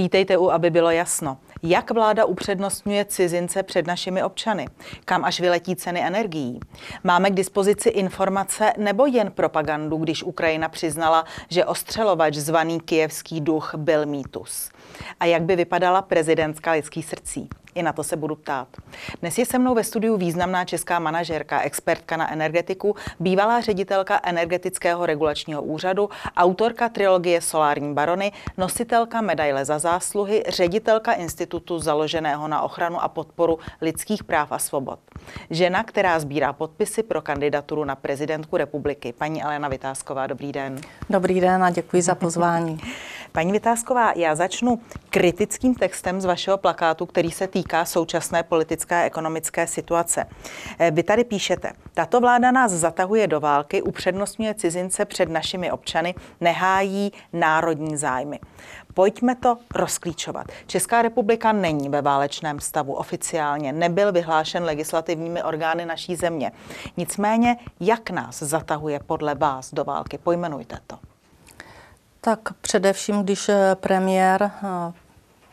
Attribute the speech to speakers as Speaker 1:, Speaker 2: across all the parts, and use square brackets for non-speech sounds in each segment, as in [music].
Speaker 1: Vítejte u, aby bylo jasno. Jak vláda upřednostňuje cizince před našimi občany? Kam až vyletí ceny energií? Máme k dispozici informace nebo jen propagandu, když Ukrajina přiznala, že ostřelovač zvaný kijevský duch byl mýtus? A jak by vypadala prezidentská lidský srdcí? I na to se budu ptát. Dnes je se mnou ve studiu významná česká manažerka, expertka na energetiku, bývalá ředitelka energetického regulačního úřadu, autorka trilogie Solární barony, nositelka medaile za zásluhy, ředitelka institutu založeného na ochranu a podporu lidských práv a svobod. Žena, která sbírá podpisy pro kandidaturu na prezidentku republiky. Paní Alena Vytázková, dobrý den.
Speaker 2: Dobrý den a děkuji za pozvání. [laughs]
Speaker 1: Paní Vytázková, já začnu kritickým textem z vašeho plakátu, který se týká současné politické a ekonomické situace. Eh, vy tady píšete, tato vláda nás zatahuje do války, upřednostňuje cizince před našimi občany, nehájí národní zájmy. Pojďme to rozklíčovat. Česká republika není ve válečném stavu oficiálně, nebyl vyhlášen legislativními orgány naší země. Nicméně, jak nás zatahuje podle vás do války? Pojmenujte to.
Speaker 2: Tak především, když eh, premiér eh,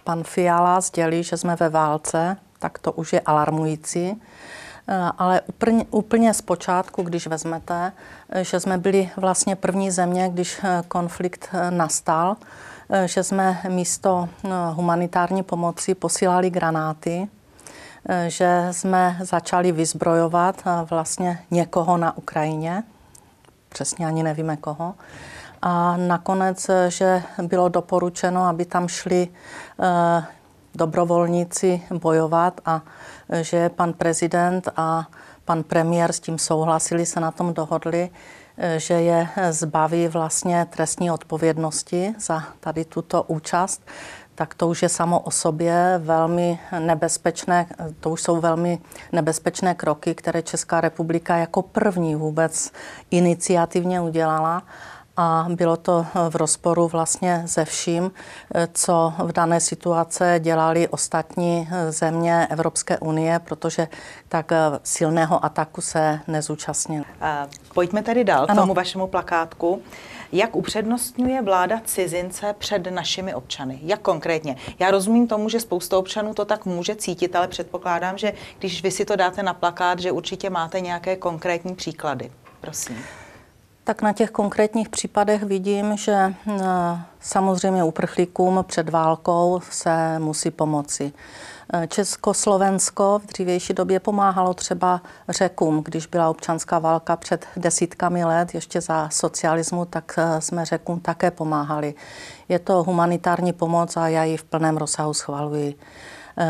Speaker 2: pan Fiala sdělí, že jsme ve válce, tak to už je alarmující. Eh, ale úplně, úplně z počátku, když vezmete, že jsme byli vlastně první země, když konflikt nastal, že jsme místo humanitární pomoci posílali granáty, že jsme začali vyzbrojovat vlastně někoho na Ukrajině, přesně ani nevíme koho, a nakonec, že bylo doporučeno, aby tam šli eh, dobrovolníci bojovat a že pan prezident a pan premiér s tím souhlasili, se na tom dohodli, eh, že je zbaví vlastně trestní odpovědnosti za tady tuto účast, tak to už je samo o sobě velmi nebezpečné, to už jsou velmi nebezpečné kroky, které Česká republika jako první vůbec iniciativně udělala a bylo to v rozporu vlastně se vším, co v dané situace dělali ostatní země Evropské unie, protože tak silného ataku se nezúčastnili.
Speaker 1: Pojďme tedy dál k tomu vašemu plakátku. Jak upřednostňuje vláda cizince před našimi občany? Jak konkrétně? Já rozumím tomu, že spousta občanů to tak může cítit, ale předpokládám, že když vy si to dáte na plakát, že určitě máte nějaké konkrétní příklady. Prosím.
Speaker 2: Tak na těch konkrétních případech vidím, že eh, samozřejmě uprchlíkům před válkou se musí pomoci. Eh, Československo v dřívější době pomáhalo třeba řekům, když byla občanská válka před desítkami let, ještě za socialismu, tak eh, jsme řekům také pomáhali. Je to humanitární pomoc a já ji v plném rozsahu schvaluji.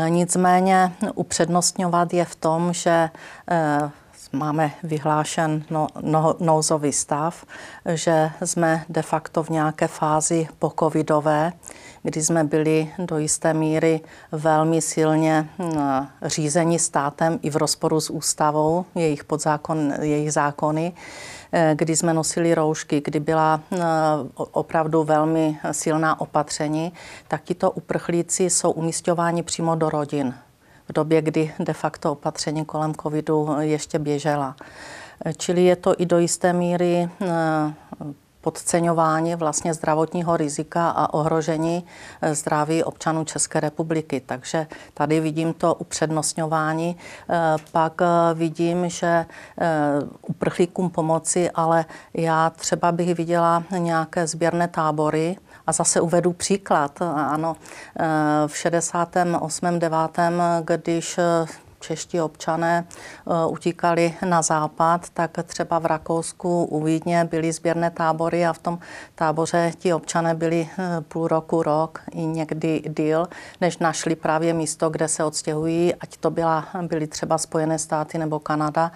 Speaker 2: Nicméně upřednostňovat je v tom, že máme vyhlášen no, no, nouzový stav, že jsme de facto v nějaké fázi pokovidové, kdy jsme byli do jisté míry velmi silně hm, řízeni státem i v rozporu s ústavou, jejich, podzákon, jejich zákony, eh, kdy jsme nosili roušky, kdy byla hm, opravdu velmi silná opatření, tak tito uprchlíci jsou umistováni přímo do rodin v době, kdy de facto opatření kolem covidu ještě běžela. Čili je to i do jisté míry eh, podceňování vlastně zdravotního rizika a ohrožení eh, zdraví občanů České republiky. Takže tady vidím to upřednostňování. Eh, pak vidím, že uprchlíkům pomoci, ale já třeba bych viděla nějaké sběrné tábory, a zase uvedu příklad. Ano, eh, v 68. 9. když čeští občané eh, utíkali na západ, tak třeba v Rakousku u Vídně byly sběrné tábory a v tom táboře ti občané byli eh, půl roku, rok i někdy díl, než našli právě místo, kde se odstěhují, ať to byla, byly třeba Spojené státy nebo Kanada.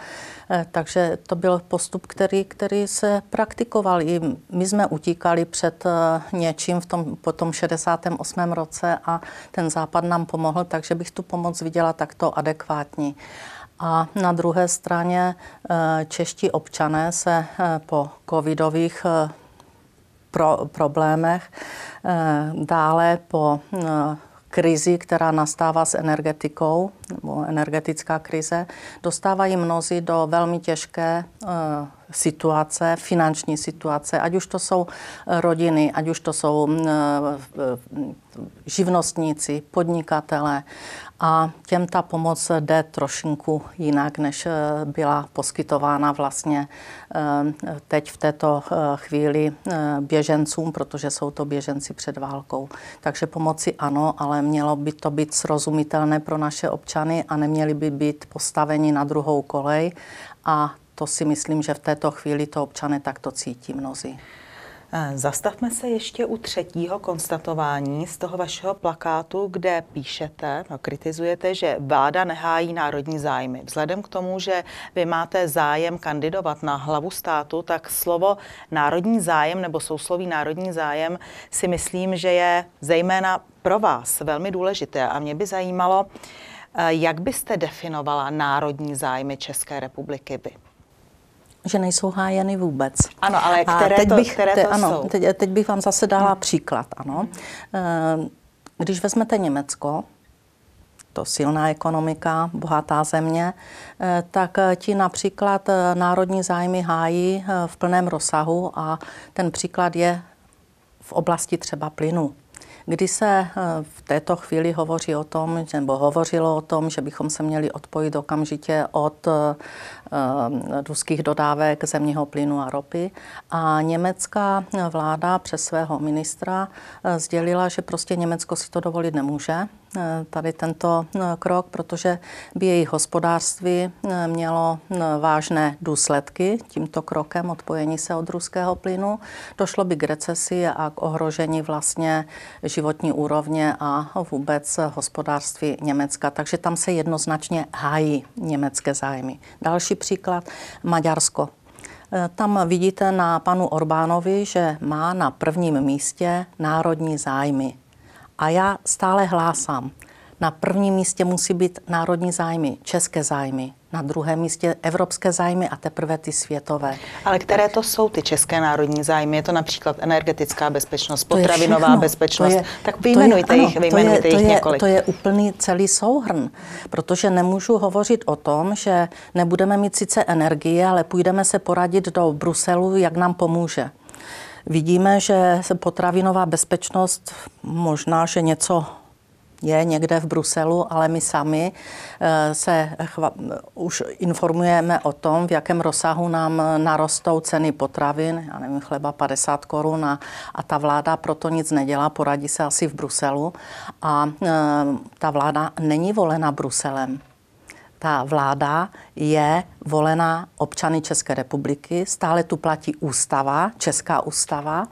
Speaker 2: Eh, takže to byl postup, který, který se praktikoval. I my jsme utíkali před něčím v tom, po tom 68. roce a ten západ nám pomohl, takže bych tu pomoc viděla takto adekvátně adekvátní. A na druhé straně eh, čeští občané se eh, po covidových eh, pro, problémech, dále po krizi, která nastává s energetikou, nebo energetická krize, dostávají mnozí do velmi těžké situace, finanční situace, ať už to jsou rodiny, ať už to jsou živnostníci, podnikatele a těm ta pomoc jde trošinku jinak, než byla poskytována vlastně teď v této chvíli běžencům, protože jsou to běženci před válkou. Takže pomoci ano, ale mělo by to být srozumitelné pro naše občany a neměli by být postaveni na druhou kolej a to si myslím, že v této chvíli to občany takto cítí mnozí.
Speaker 1: Eh, zastavme se ještě u třetího konstatování z toho vašeho plakátu, kde píšete, no, kritizujete, že vláda nehájí národní zájmy. Vzhledem k tomu, že vy máte zájem kandidovat na hlavu státu, tak slovo národní zájem nebo sousloví národní zájem si myslím, že je zejména pro vás velmi důležité. A mě by zajímalo, eh, jak byste definovala národní zájmy České republiky vy?
Speaker 2: Že nejsou hájeny vůbec.
Speaker 1: Ano, ale které, teď to, bych, které to te,
Speaker 2: ano,
Speaker 1: jsou?
Speaker 2: Teď, teď bych vám zase dala hmm. příklad. Ano. Hmm. Když vezmete Německo, to silná ekonomika, bohatá země, eh, tak eh, ti například národní zájmy hájí v plném rozsahu a ten příklad je v oblasti třeba plynu. Kdy se eh, v této chvíli hovoří o tom, nebo hovořilo o tom, že bychom se měli odpojit okamžitě od eh, ruských dodávek zemního plynu a ropy. A německá vláda přes svého ministra eh, sdělila, že prostě Německo si to dovolit nemůže, Eh, tady tento eh, krok, protože by jejich hospodářství eh, mělo vážné důsledky tímto krokem odpojení se od ruského plynu. Došlo by k recesi a k ohrožení vlastně životní úrovně a vůbec hospodářství Německa. Takže tam se jednoznačně hájí německé zájmy. Další příklad, Maďarsko. Tam vidíte na panu Orbánovi, že má na prvním místě národní zájmy. A já stále hlásám, na prvním místě musí být národní zájmy, české zájmy, na druhém místě evropské zájmy a teprve ty světové.
Speaker 1: Ale které to jsou ty české národní zájmy? Je to například energetická bezpečnost, potravinová bezpečnost? Je, tak vyjmenujte jich, vyjmenujte to je, jich
Speaker 2: to je,
Speaker 1: několik.
Speaker 2: To je úplný celý souhrn, protože nemůžu hovořit o tom, že nebudeme mít sice energie, ale půjdeme se poradit do Bruselu, jak nám pomůže. Vidíme, že potravinová bezpečnost možná, že něco je někde v Bruselu, ale my sami eh, se chva, už informujeme o tom, v jakém rozsahu nám narostou ceny potravin, já nevím, chleba 50 korun a, a ta vláda proto nic nedělá, poradí se asi v Bruselu. A e, ta vláda není volena Bruselem ta vláda je volená občany České republiky, stále tu platí ústava, Česká ústava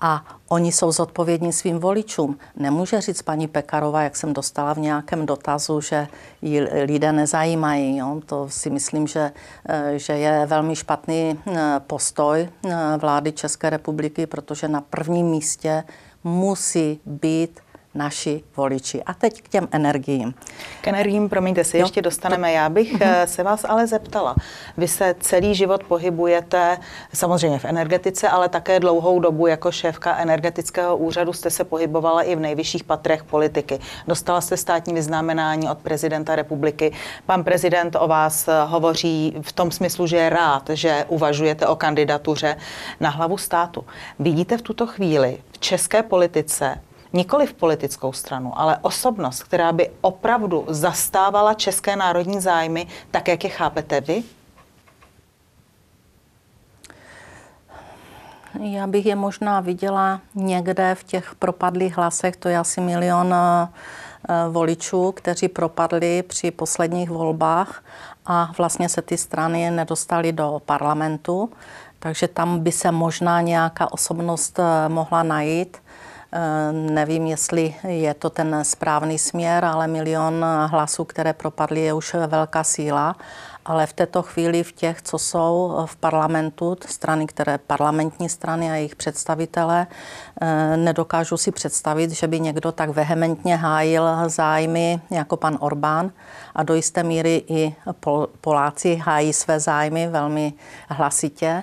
Speaker 2: a oni jsou zodpovědní svým voličům. Nemůže říct paní Pekarová, jak jsem dostala v nějakém dotazu, že ji lidé nezajímají. Jo? To si myslím, že, eh, že je velmi špatný eh, postoj eh, vlády České republiky, protože na prvním místě musí být naši voliči. A teď k těm energiím.
Speaker 1: K energiím, promiňte, se jo, ještě dostaneme. Já bych uh-huh. se vás ale zeptala. Vy se celý život pohybujete samozřejmě v energetice, ale také dlouhou dobu jako šéfka energetického úřadu jste se pohybovala i v nejvyšších patrech politiky. Dostala jste státní vyznamenání od prezidenta republiky. Pan prezident o vás hovoří v tom smyslu, že je rád, že uvažujete o kandidatuře na hlavu státu. Vidíte v tuto chvíli v české politice nikoli v politickou stranu, ale osobnost, která by opravdu zastávala české národní zájmy, tak jak je chápete vy?
Speaker 2: Já bych je možná viděla někde v těch propadlých hlasech, to je asi milion eh, voličů, kteří propadli při posledních volbách a vlastně se ty strany nedostaly do parlamentu, takže tam by se možná nějaká osobnost eh, mohla najít. Eh, nevím, jestli je to ten správný směr, ale milion hlasů, které propadly, je už velká síla. Ale v této chvíli v těch, co jsou v parlamentu, strany, které parlamentní strany a jejich představitele, eh, nedokážu si představit, že by někdo tak vehementně hájil zájmy jako pan Orbán a do jisté míry i Poláci hájí své zájmy velmi hlasitě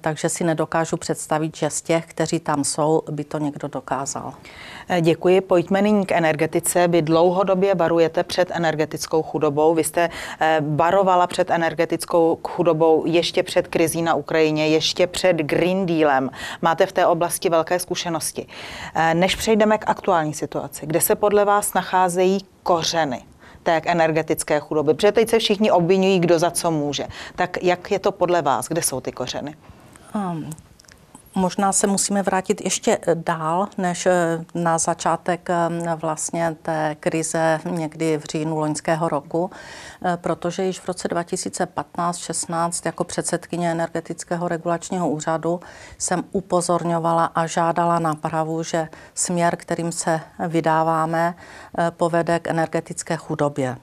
Speaker 2: takže si nedokážu představit, že z těch, kteří tam jsou, by to někdo dokázal.
Speaker 1: Eh, děkuji. Pojďme nyní k energetice. Vy dlouhodobě varujete před energetickou chudobou. Vy jste eh, varovala před energetickou chudobou ještě před krizí na Ukrajině, ještě před Green Dealem. Máte v té oblasti velké zkušenosti. Než přejdeme k aktuální situaci, kde se podle vás nacházejí kořeny té energetické chudoby? Protože teď se všichni obvinují, kdo za co může. Tak jak je to podle vás? Kde jsou ty kořeny? Um,
Speaker 2: Možná se musíme vrátit ještě dál, než eh, na začátek eh, vlastně té krize někdy v říjnu loňského roku, eh, protože již v roce 2015-16 jako předsedkyně energetického regulačního úřadu jsem upozorňovala a žádala nápravu, že směr, kterým se vydáváme, povede k energetické chudobě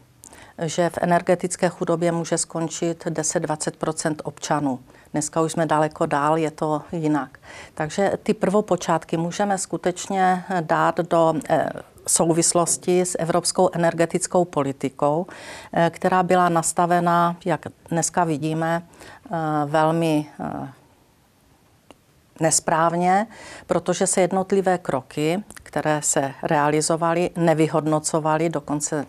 Speaker 2: že v energetické chudobě může skončit 10-20% občanů. Dneska už jsme daleko dál, je to jinak. Takže ty prvopočátky můžeme skutečně dát do eh, souvislosti s evropskou energetickou politikou, eh, která byla nastavena, jak dneska vidíme, eh, velmi nesprávně, protože se jednotlivé kroky, které se realizovaly, nevyhodnocovaly, dokonce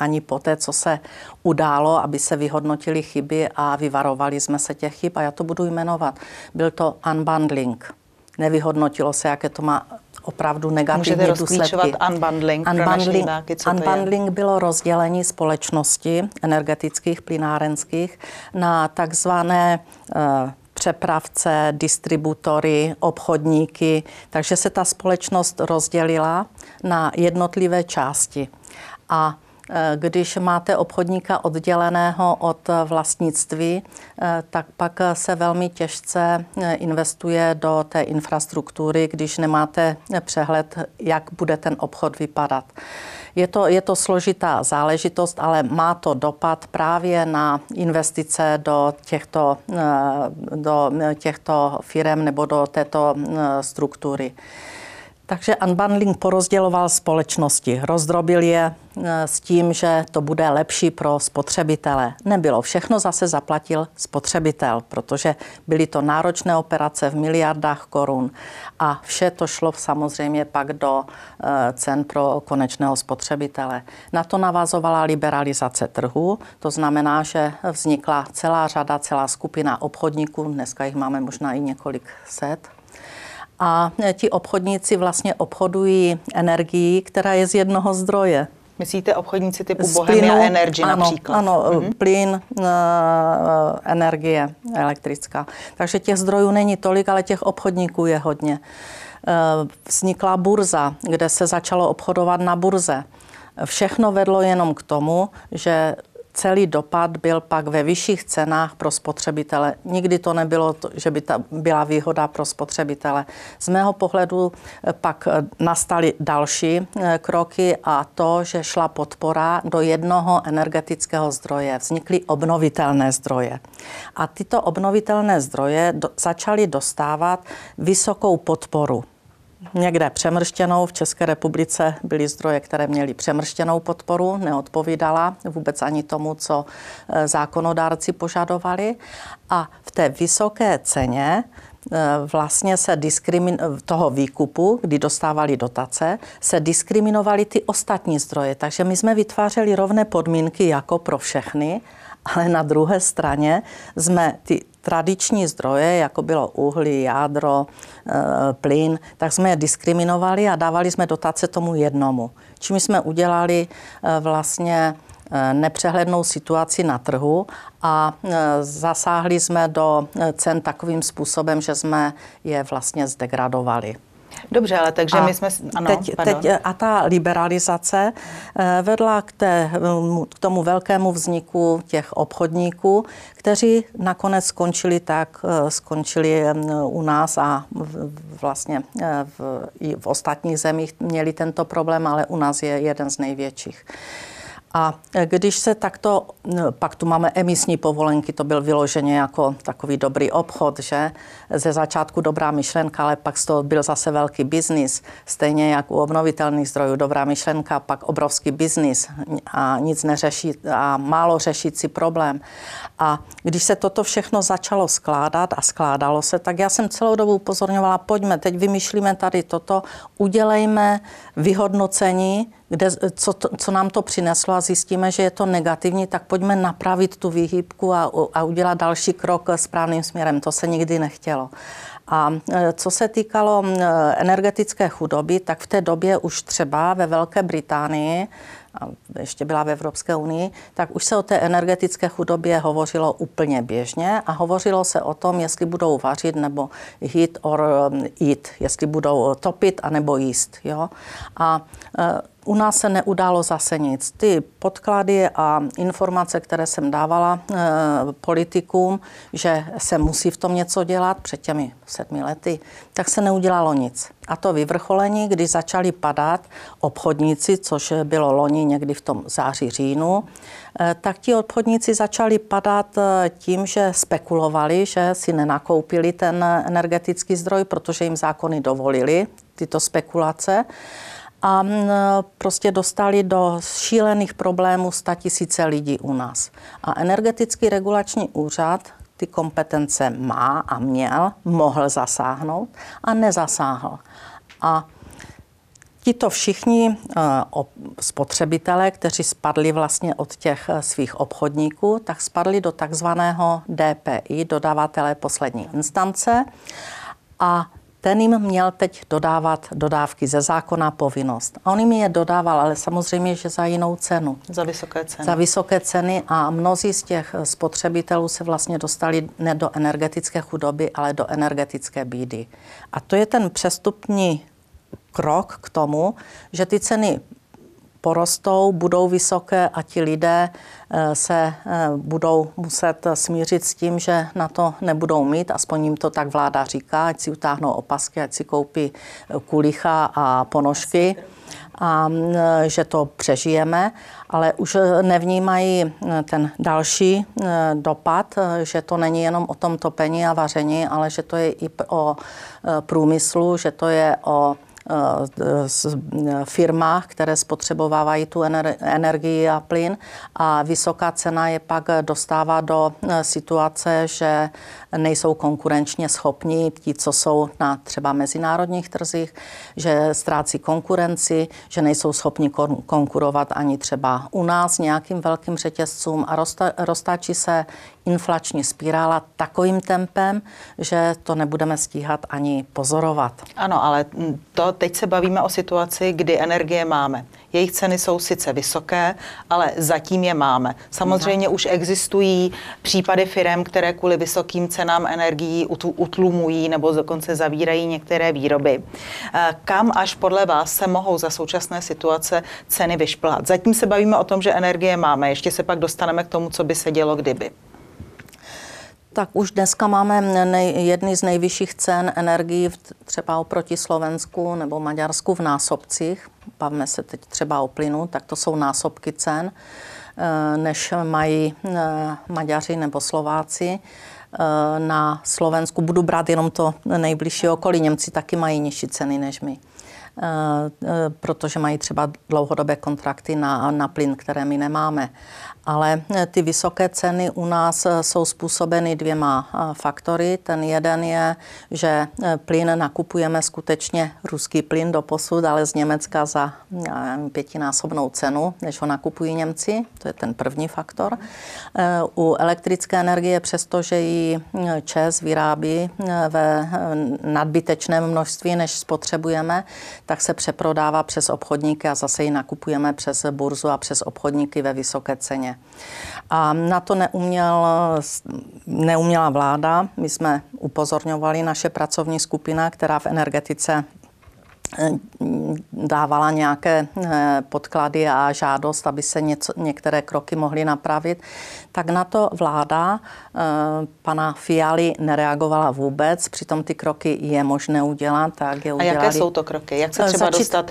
Speaker 2: ani po té, co se událo, aby se vyhodnotili chyby a vyvarovali jsme se těch chyb. A já to budu jmenovat. Byl to unbundling. Nevyhodnotilo se, jaké to má opravdu negativní
Speaker 1: Můžete důsledky. unbundling, unbundling, diváky, co
Speaker 2: unbundling to je? bylo rozdělení společnosti energetických, plynárenských na takzvané uh, přepravce, distributory, obchodníky, takže se ta společnost rozdělila na jednotlivé části. A když máte obchodníka odděleného od vlastnictví, tak pak se velmi těžce investuje do té infrastruktury, když nemáte přehled, jak bude ten obchod vypadat. Je to, je to složitá záležitost, ale má to dopad právě na investice do těchto, do těchto firm nebo do této struktury. Takže unbundling porozděloval společnosti, rozdrobil je e, s tím, že to bude lepší pro spotřebitele. Nebylo. Všechno zase zaplatil spotřebitel, protože byly to náročné operace v miliardách korun a vše to šlo samozřejmě pak do e, cen pro konečného spotřebitele. Na to navazovala liberalizace trhu, to znamená, že vznikla celá řada, celá skupina obchodníků, dneska jich máme možná i několik set, a ti obchodníci vlastně obchodují energii, která je z jednoho zdroje.
Speaker 1: Myslíte obchodníci typu Bohemia Energy
Speaker 2: ano,
Speaker 1: například?
Speaker 2: Ano, mm-hmm. plyn, uh, energie elektrická. Takže těch zdrojů není tolik, ale těch obchodníků je hodně. Uh, vznikla burza, kde se začalo obchodovat na burze. Všechno vedlo jenom k tomu, že celý dopad byl pak ve vyšších cenách pro spotřebitele. Nikdy to nebylo, že by ta byla výhoda pro spotřebitele. Z mého pohledu eh, pak eh, nastaly další eh, kroky a to, že šla podpora do jednoho energetického zdroje. Vznikly obnovitelné zdroje. A tyto obnovitelné zdroje začaly dostávat vysokou podporu někde přemrštěnou. V České republice byly zdroje, které měly přemrštěnou podporu, neodpovídala vůbec ani tomu, co e, zákonodárci požadovali. A v té vysoké ceně e, vlastně se diskrimin- toho výkupu, kdy dostávali dotace, se diskriminovaly ty ostatní zdroje. Takže my jsme vytvářeli rovné podmínky jako pro všechny, ale na druhé straně jsme ty tradiční zdroje, jako bylo uhlí, jádro, e, plyn, tak jsme je diskriminovali a dávali jsme dotace tomu jednomu. Čím jsme udělali e, vlastně e, nepřehlednou situaci na trhu a zasáhli jsme do cen takovým způsobem, že jsme je vlastně zdegradovali.
Speaker 1: Dobře, ale takže a my jsme...
Speaker 2: Ano, teď, teď, a ta liberalizace eh, vedla k, té, k tomu velkému vzniku těch obchodníků, kteří nakonec skončili tak, eh, skončili eh, u nás a vlastně v, i v ostatních zemích měli tento problém, ale u nás je jeden z největších. A když se takto, pak tu máme emisní povolenky, to byl vyloženě jako takový dobrý obchod, že ze začátku dobrá myšlenka, ale pak z toho byl zase velký biznis, stejně jak u obnovitelných zdrojů dobrá myšlenka, pak obrovský biznis a nic neřeší a málo řešící problém. A když se toto všechno začalo skládat a skládalo se, tak já jsem celou dobu upozorňovala, pojďme, teď vymýšlíme tady toto, udělejme vyhodnocení, kde, co, to, co nám to přineslo a zjistíme, že je to negativní, tak pojďme napravit tu výhybku a, a udělat další krok správným směrem. To se nikdy nechtělo. A e, co se týkalo energetické chudoby, tak v té době už třeba ve Velké Británii a ještě byla v Evropské unii, tak už se o té energetické chudobě hovořilo úplně běžně a hovořilo se o tom, jestli budou vařit nebo heat or eat, jestli budou topit a nebo jíst. Jo? A e, u nás se neudálo zase nic. Ty podklady a informace, které jsem dávala e, politikům, že se musí v tom něco dělat před těmi sedmi lety, tak se neudělalo nic. A to vyvrcholení, když začali padat obchodníci, což bylo loni někdy v tom září, říjnu, e, tak ti obchodníci začali padat e, tím, že spekulovali, že si nenakoupili ten energetický zdroj, protože jim zákony dovolili tyto spekulace a prostě dostali do šílených problémů tisíce lidí u nás. A energetický regulační úřad ty kompetence má a měl, mohl zasáhnout a nezasáhl. A Tito všichni spotřebitelé, kteří spadli vlastně od těch e, svých obchodníků, tak spadli do takzvaného DPI, dodavatele poslední instance. A ten jim měl teď dodávat dodávky ze zákona povinnost. A on jim je dodával, ale samozřejmě, že za jinou cenu.
Speaker 1: Za vysoké ceny.
Speaker 2: Za vysoké ceny a mnozí z těch spotřebitelů se vlastně dostali ne do energetické chudoby, ale do energetické bídy. A to je ten přestupní krok k tomu, že ty ceny porostou, budou vysoké a ti lidé eh, se eh, budou muset smířit s tím, že na to nebudou mít, aspoň jim to tak vláda říká, ať si utáhnou opasky, ať si koupí eh, kulicha a ponožky a že to přežijeme, ale už nevnímají ten další dopad, že to není jenom o tom topení a vaření, ale že to je i o průmyslu, že to je o firmách, které spotřebovávají tu energii a plyn. A vysoká cena je pak dostává do e, situace, že nejsou konkurenčně schopní ti, co jsou na třeba mezinárodních trzích, že ztrácí konkurenci, že nejsou schopni konkurovat ani třeba u nás nějakým velkým řetězcům a roztáčí se inflační spirála takovým tempem, že to nebudeme stíhat ani pozorovat.
Speaker 1: Ano, ale to teď se bavíme o situaci, kdy energie máme. Jejich ceny jsou sice vysoké, ale zatím je máme. Samozřejmě no. už existují případy firm, které kvůli vysokým cenám energií utlumují nebo dokonce zavírají některé výroby. Eh, kam až podle vás se mohou za současné situace ceny vyšplhat? Zatím se bavíme o tom, že energie máme. Ještě se pak dostaneme k tomu, co by se dělo kdyby.
Speaker 2: Tak už dneska máme nej, jedny z nejvyšších cen energií třeba oproti Slovensku nebo Maďarsku v násobcích. Bavíme se teď třeba o plynu, tak to jsou násobky cen, eh, než mají eh, Maďaři nebo Slováci. Eh, na Slovensku budu brát jenom to nejbližší okolí. Němci taky mají nižší ceny než my protože mají třeba dlouhodobé kontrakty na, na plyn, které my nemáme. Ale eh, ty vysoké ceny u nás eh, jsou způsobeny dvěma eh, faktory. Ten jeden je, že plyn nakupujeme skutečně ruský plyn do posud, ale z Německa za pětinásobnou cenu, než ho nakupují Němci. To je ten první faktor. U elektrické energie, přestože ji ČES vyrábí ve nadbytečném množství, než spotřebujeme, tak se přeprodává přes obchodníky a zase ji nakupujeme přes burzu a přes obchodníky ve vysoké ceně. A na to neuměl, neuměla vláda. My jsme upozorňovali naše pracovní skupina, která v energetice eh, dávala nějaké eh, podklady a žádost, aby se něco, některé kroky mohly napravit, tak na to vláda eh, pana Fialy nereagovala vůbec, přitom ty kroky je možné udělat, tak je udělali.
Speaker 1: A jaké jsou to kroky? Jak se třeba
Speaker 2: Začít
Speaker 1: dostat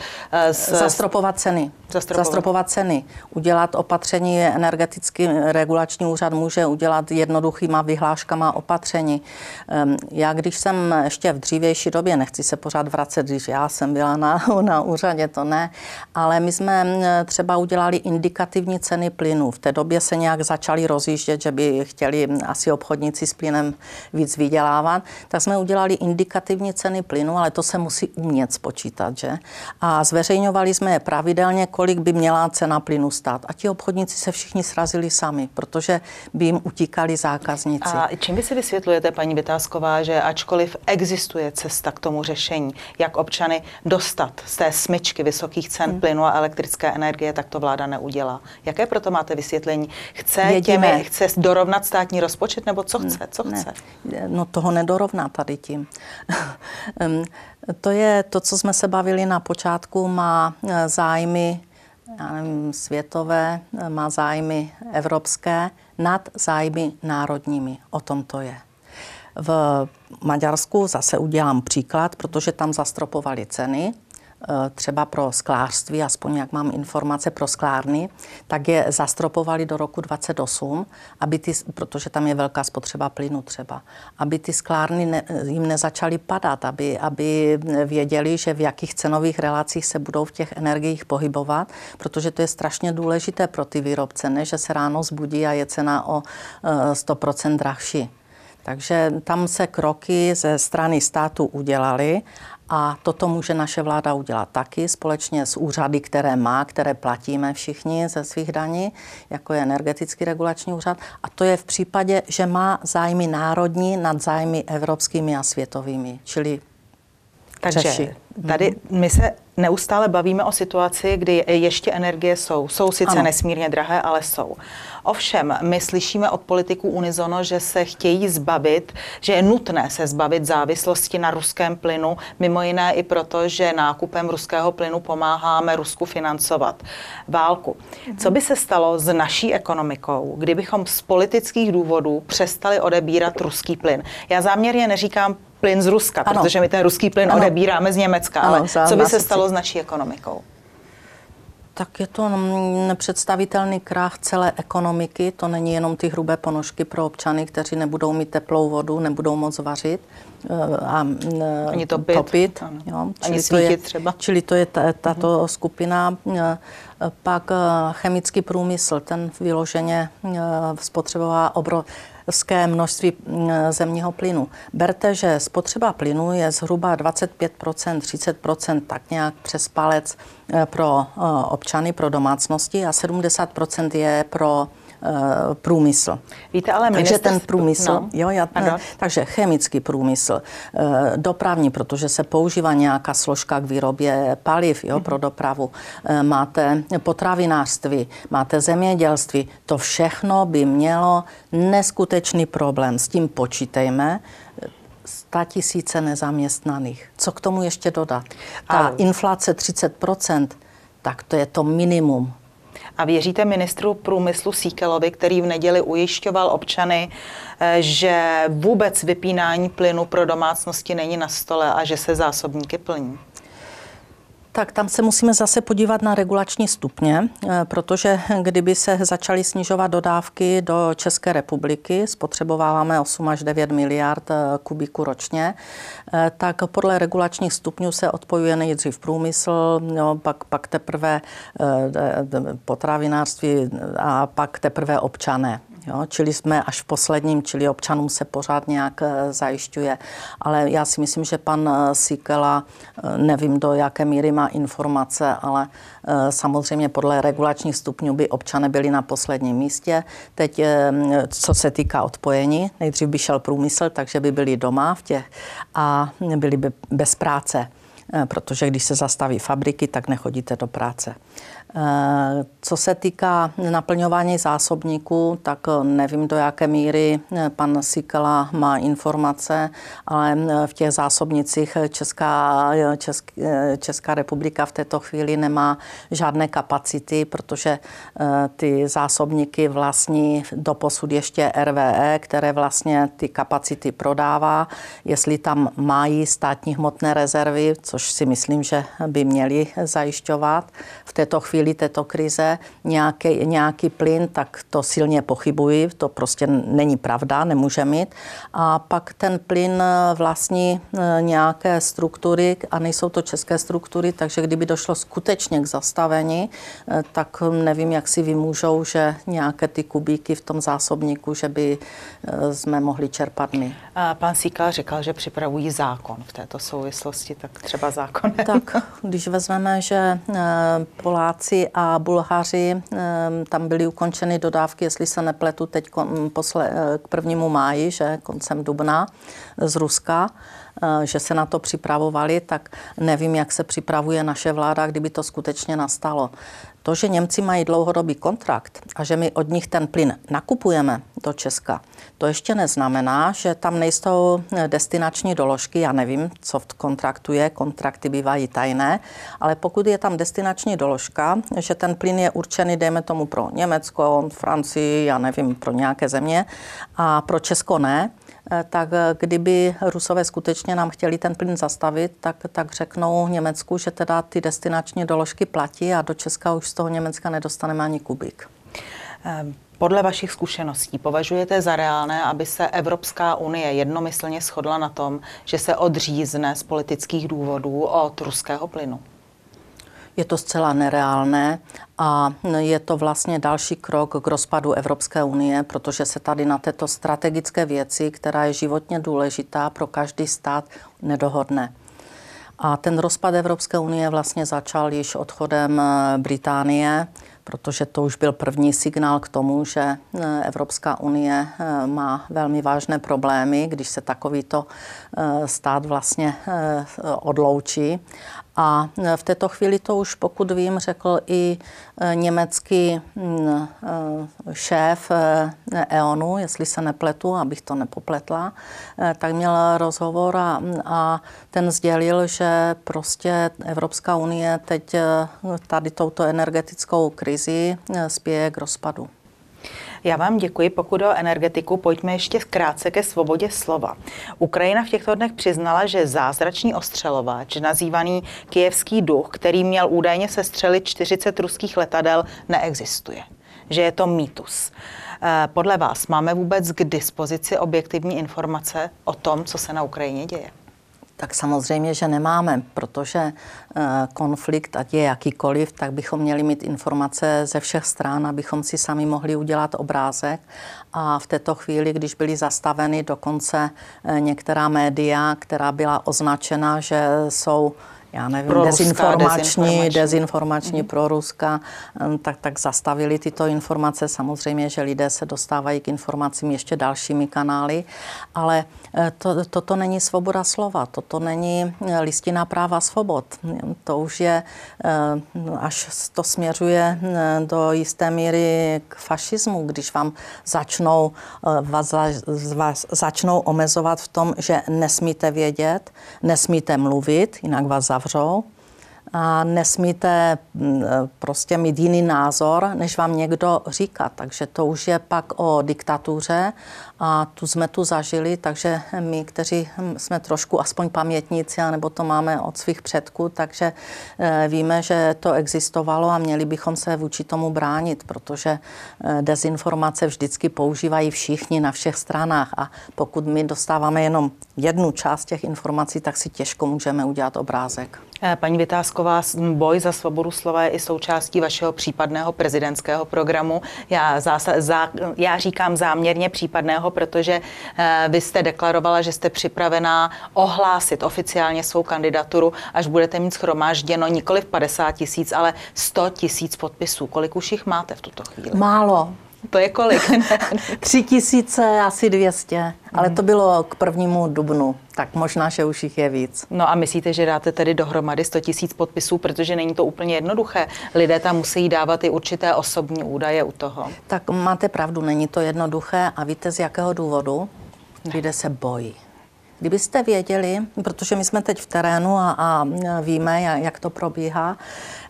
Speaker 2: z... Zastropovat ceny
Speaker 1: Zastropovat.
Speaker 2: Zastropovat ceny. Udělat opatření energetický regulační úřad může udělat jednoduchýma vyhláškama opatření. Ehm, já když jsem ještě v dřívější době, nechci se pořád vracet, když já jsem byla na, [laughs] na úřadě, to ne, ale my jsme třeba udělali indikativní ceny plynu. V té době se nějak začali rozjíždět, že by chtěli asi obchodníci s plynem víc vydělávat, tak jsme udělali indikativní ceny plynu, ale to se musí umět spočítat, že? A zveřejňovali jsme je pravidelně, kolik by měla cena plynu stát. A ti obchodníci se všichni srazili sami, protože by jim utíkali zákazníci.
Speaker 1: A čím vy si vysvětlujete, paní Vytázková, že ačkoliv existuje cesta k tomu řešení, jak občany dostat z té smyčky vysokých cen hmm. plynu a elektrické energie, tak to vláda neudělá. Jaké proto máte vysvětlení? Chce, těmi, chce dorovnat státní rozpočet nebo co chce? Co chce?
Speaker 2: Ne. No toho nedorovná tady tím. [laughs] to je to, co jsme se bavili na počátku, má e, zájmy já nevím, světové, e, má zájmy evropské nad zájmy národními. O tom to je. V Maďarsku zase udělám příklad, protože tam zastropovali ceny Eh, třeba pro sklářství, aspoň jak mám informace pro sklárny, tak je zastropovali do roku 28, aby ty, protože tam je velká spotřeba plynu třeba, aby ty sklárny ne, jim nezačaly padat, aby, aby věděli, že v jakých cenových relacích se budou v těch energiích pohybovat, protože to je strašně důležité pro ty výrobce, ne, že se ráno zbudí a je cena o 100% eh, drahší. Takže tam se kroky ze strany státu udělaly a toto může naše vláda udělat taky společně s úřady, které má, které platíme všichni ze svých daní, jako je energetický regulační úřad. A to je v případě, že má zájmy národní nad zájmy evropskými a světovými, čili
Speaker 1: takže tady my se neustále bavíme o situaci, kdy ještě energie jsou. Jsou sice ano. nesmírně drahé, ale jsou. Ovšem, my slyšíme od politiků unizono, že se chtějí zbavit, že je nutné se zbavit závislosti na ruském plynu, mimo jiné i proto, že nákupem ruského plynu pomáháme Rusku financovat válku. Co by se stalo s naší ekonomikou, kdybychom z politických důvodů přestali odebírat ruský plyn? Já záměrně neříkám plyn z Ruska, ano. protože my ten ruský plyn ano. odebíráme z Německa, ano, ale co by se stalo s naší ekonomikou?
Speaker 2: Tak je to nepředstavitelný krach celé ekonomiky. To není jenom ty hrubé ponožky pro občany, kteří nebudou mít teplou vodu, nebudou moc vařit
Speaker 1: eh, a eh, Ani topit. topit jo. Ani
Speaker 2: to je,
Speaker 1: třeba.
Speaker 2: Čili to je tato uh-huh. skupina. Eh, pak chemický průmysl, ten vyloženě spotřebová obrovské množství zemního plynu. Berte, že spotřeba plynu je zhruba 25%, 30%, tak nějak přes palec pro občany, pro domácnosti a 70% je pro Eh, průmysl.
Speaker 1: Víte, ale
Speaker 2: Takže ten průmysl, no. jo, já, takže chemický průmysl, eh, dopravní, protože se používá nějaká složka k výrobě paliv jo, pro mhm. dopravu, eh, máte potravinářství, máte zemědělství, to všechno by mělo neskutečný problém. S tím počítejme, 100 tisíce nezaměstnaných. Co k tomu ještě dodat? Ta a... inflace 30%, tak to je to minimum.
Speaker 1: A věříte ministru průmyslu Síkelovi, který v neděli ujišťoval občany, eh, že vůbec vypínání plynu pro domácnosti není na stole a že se zásobníky plní?
Speaker 2: Tak tam se musíme zase podívat na regulační stupně, eh, protože kdyby se začaly snižovat dodávky do České republiky, spotřebováváme 8 až 9 miliard eh, kubíků ročně, eh, tak podle regulačních stupňů se odpojuje nejdřív průmysl, no, pak, pak teprve potravinářství a pak teprve občané. Jo, čili jsme až v posledním, čili občanům se pořád nějak eh, zajišťuje. Ale já si myslím, že pan eh, Sikela, eh, nevím do jaké míry má informace, ale samozřejmě podle regulačních stupňů by občané byli na posledním místě. Teď, co se týká odpojení, nejdřív by šel průmysl, takže by byli doma v těch a byli by bez práce protože když se zastaví fabriky, tak nechodíte do práce. Eh, co se týká naplňování zásobníků, tak eh, nevím, do jaké míry eh, pan Sikela má informace, ale v těch zásobnicích Česká, Česk, Česká republika v této chvíli nemá žádné kapacity, protože ty zásobníky vlastní doposud ještě RVE, které vlastně ty kapacity prodává. Jestli tam mají státní hmotné rezervy, což si myslím, že by měli zajišťovat v této chvíli, chvíli této krize nějaký, nějaký plyn, tak to silně pochybuji, to prostě není pravda, nemůže mít. A pak ten plyn vlastní nějaké struktury a nejsou to české struktury, takže kdyby došlo skutečně k zastavení, tak nevím, jak si vymůžou, že nějaké ty kubíky v tom zásobníku, že by jsme mohli čerpat my.
Speaker 1: A pan Síkal říkal, že připravují zákon v této souvislosti, tak třeba zákon.
Speaker 2: Tak, když vezmeme, že eh, Poláci a Bulhaři, eh, tam byly ukončeny dodávky, jestli se nepletu, teď eh, k prvnímu máji, že koncem dubna z Ruska, že se na to připravovali, tak nevím, jak se připravuje naše vláda, kdyby to skutečně nastalo. To, že Němci mají dlouhodobý kontrakt a že my od nich ten plyn nakupujeme do Česka, to ještě neznamená, že tam nejsou destinační doložky. Já nevím, co v kontraktu je, kontrakty bývají tajné, ale pokud je tam destinační doložka, že ten plyn je určený, dejme tomu, pro Německo, Francii, já nevím, pro nějaké země a pro Česko ne, Eh, tak eh, kdyby Rusové skutečně nám chtěli ten plyn zastavit, tak, tak řeknou Německu, že teda ty destinační doložky platí a do Česka už z toho Německa nedostaneme ani kubík.
Speaker 1: Ehm, podle vašich zkušeností považujete za reálné, aby se Evropská unie jednomyslně shodla na tom, že se odřízne z politických důvodů od ruského plynu?
Speaker 2: Je to zcela nereálné a je to vlastně další krok k rozpadu Evropské unie, protože se tady na této strategické věci, která je životně důležitá pro každý stát, nedohodne. A ten rozpad Evropské unie vlastně začal již odchodem eh, Británie, protože to už byl první signál k tomu, že eh, Evropská unie eh, má velmi vážné problémy, když se takovýto stát vlastně odloučí. A e, v této chvíli to už, pokud vím, řekl i e, německý e, šéf EONu, jestli se nepletu, abych to nepopletla, tak měl rozhovor a, a ten sdělil, že prostě Evropská unie teď tady touto energetickou krizi spěje k rozpadu.
Speaker 1: Já vám děkuji. Pokud o energetiku, pojďme ještě krátce ke svobodě slova. Ukrajina v těchto dnech přiznala, že zázračný ostřelovač, nazývaný kijevský duch, který měl údajně sestřelit 40 ruských letadel, neexistuje. Že je to mýtus. Eh, podle vás máme vůbec k dispozici objektivní informace o tom, co se na Ukrajině děje?
Speaker 2: Tak samozřejmě, že nemáme, protože eh, konflikt, ať je jakýkoliv, tak bychom měli mít informace ze všech stran, abychom si sami mohli udělat obrázek. A v této chvíli, když byly zastaveny dokonce eh, některá média, která byla označena, že jsou já nevím, pro dezinformační, dezinformační, dezinformační mm-hmm. pro Ruska, tak, tak zastavili tyto informace. Samozřejmě, že lidé se dostávají k informacím ještě dalšími kanály, ale e, to, toto není svoboda slova, toto není e, listina práva svobod. To už je, e, až to směřuje do jisté míry k fašismu, když vám začnou, vás, vás začnou omezovat v tom, že nesmíte vědět, nesmíte mluvit, jinak vás Avro a nesmíte mm, prostě mít jiný názor, než vám někdo říká. Takže to už je pak o diktatuře a tu jsme tu zažili, takže my, kteří jsme trošku aspoň pamětníci, nebo to máme od svých předků, takže eh, víme, že to existovalo a měli bychom se vůči tomu bránit, protože eh, dezinformace vždycky používají všichni na všech stranách a pokud my dostáváme jenom jednu část těch informací, tak si těžko můžeme udělat obrázek.
Speaker 1: Eh, paní Vytázková, boj za svobodu slova je i součástí vašeho případného prezidentského programu. Já, zása, zá, já říkám záměrně případného, protože eh, vy jste deklarovala, že jste připravená ohlásit oficiálně svou kandidaturu, až budete mít schromážděno nikoli v 50 tisíc, ale 100 tisíc podpisů. Kolik už jich máte v tuto chvíli?
Speaker 2: Málo.
Speaker 1: To je kolik? [laughs]
Speaker 2: Tři tisíce, asi dvěstě. Ale to bylo k prvnímu dubnu, tak možná, že už jich je víc.
Speaker 1: No a myslíte, že dáte tedy dohromady 100 tisíc podpisů, protože není to úplně jednoduché. Lidé tam musí dávat i určité osobní údaje u toho.
Speaker 2: Tak máte pravdu, není to jednoduché a víte z jakého důvodu? Lidé se bojí. Kdybyste věděli, protože my jsme teď v terénu a, a víme, jak to probíhá,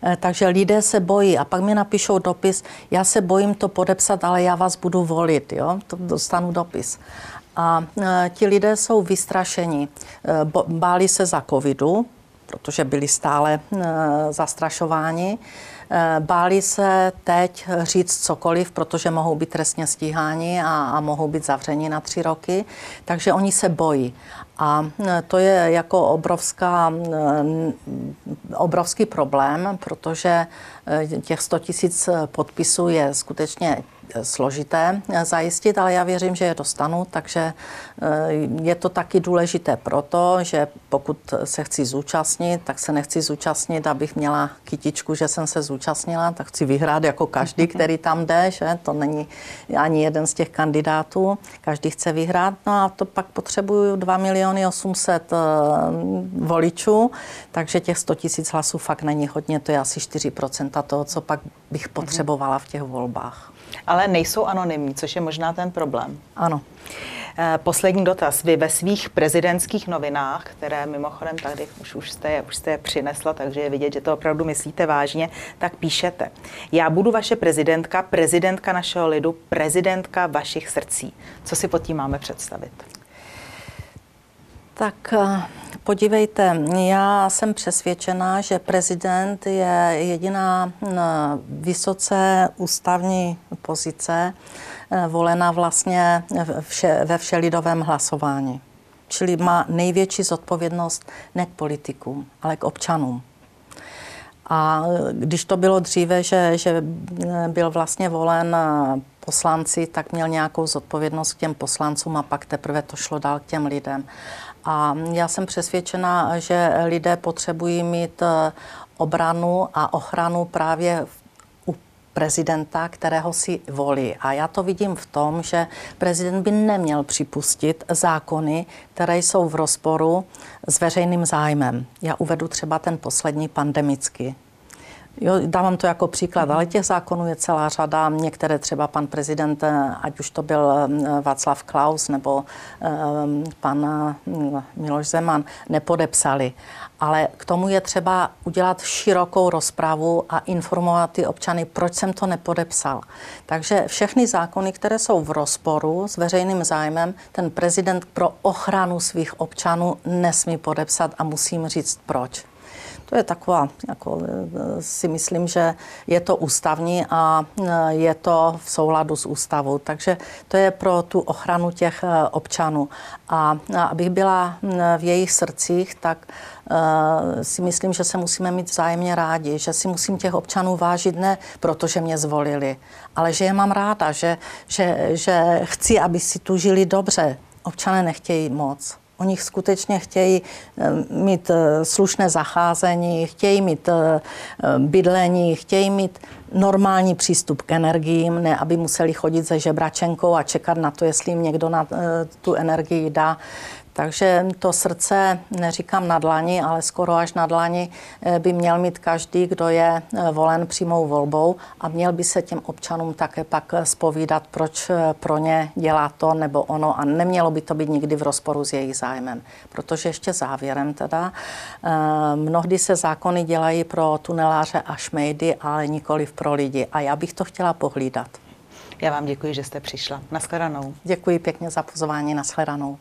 Speaker 2: eh, takže lidé se bojí a pak mi napíšou dopis, já se bojím to podepsat, ale já vás budu volit, jo? to dostanu dopis. A e, ti lidé jsou vystrašeni. E, báli se za covidu, protože byli stále zastrašováni. Báli se teď říct cokoliv, protože mohou být trestně stíháni a, a mohou být zavřeni na tři roky, takže oni se bojí. A to je jako obrovská, obrovský problém, protože těch 100 tisíc podpisů je skutečně složité zajistit, ale já věřím, že je dostanu, takže eh, je to taky důležité proto, že pokud se chci zúčastnit, tak se nechci zúčastnit, abych měla kytičku, že jsem se zúčastnila, tak chci vyhrát jako každý, [laughs] který tam jde, že? To není ani jeden z těch kandidátů, každý chce vyhrát, no a to pak potřebuju 2 miliony 800 eh, voličů, takže těch 100 tisíc hlasů fakt není hodně, to je asi 4% toho, co pak bych potřebovala v těch volbách
Speaker 1: ale nejsou anonymní, což je možná ten problém.
Speaker 2: Ano.
Speaker 1: Eh, poslední dotaz. Vy ve svých prezidentských novinách, které mimochodem tady už, už, jste, je, už jste je přinesla, takže je vidět, že to opravdu myslíte vážně, tak píšete. Já budu vaše prezidentka, prezidentka našeho lidu, prezidentka vašich srdcí. Co si pod tím máme představit?
Speaker 2: Tak eh, podívejte, já jsem přesvědčená, že prezident je jediná vysoce ústavní pozice eh, volená vlastně vše, ve všelidovém hlasování. Čili má největší zodpovědnost ne k politikům, ale k občanům. A když to bylo dříve, že, že byl vlastně volen poslanci, tak měl nějakou zodpovědnost k těm poslancům a pak teprve to šlo dál k těm lidem. A já jsem přesvědčena, že lidé potřebují mít eh, obranu a ochranu právě u prezidenta, kterého si volí. A já to vidím v tom, že prezident by neměl připustit zákony, které jsou v rozporu s veřejným zájmem. Já uvedu třeba ten poslední pandemický. Jo, dávám to jako příklad, ale těch zákonů je celá řada. Některé třeba pan prezident, ať už to byl eh, Václav Klaus nebo um, pan eh, Miloš Zeman, nepodepsali. Ale k tomu je třeba udělat širokou rozpravu a informovat ty občany, proč jsem to nepodepsal. Takže všechny zákony, které jsou v rozporu s veřejným zájmem, ten prezident pro ochranu svých občanů nesmí podepsat a musím říct proč. To je taková, jako e, si myslím, že je to ústavní a e, je to v souladu s ústavou. Takže to je pro tu ochranu těch e, občanů. A abych byla v jejich srdcích, tak si myslím, že se musíme mít vzájemně rádi, že si musím těch občanů vážit ne protože mě zvolili, ale že je mám ráda, že, že, že chci, aby si tu žili dobře. Občané nechtějí moc. Oni skutečně chtějí eh, mít eh, slušné zacházení, chtějí mít eh, bydlení, chtějí mít normální přístup k energiím, ne aby museli chodit se žebračenkou a čekat na to, jestli jim někdo na tu energii dá. Takže to srdce, neříkám na dlani, ale skoro až na dlani, eh, by měl mít každý, kdo je eh, volen přímou volbou a měl by se těm občanům také pak spovídat, proč eh, pro ně dělá to nebo ono a nemělo by to být nikdy v rozporu s jejich zájmem. Protože ještě závěrem teda, mnohdy se zákony dělají pro tuneláře a šmejdy, ale nikoli pro lidi a já bych to chtěla pohlídat.
Speaker 1: Já vám děkuji, že jste přišla. Naschledanou.
Speaker 2: Děkuji pěkně za pozvání. Naschledanou.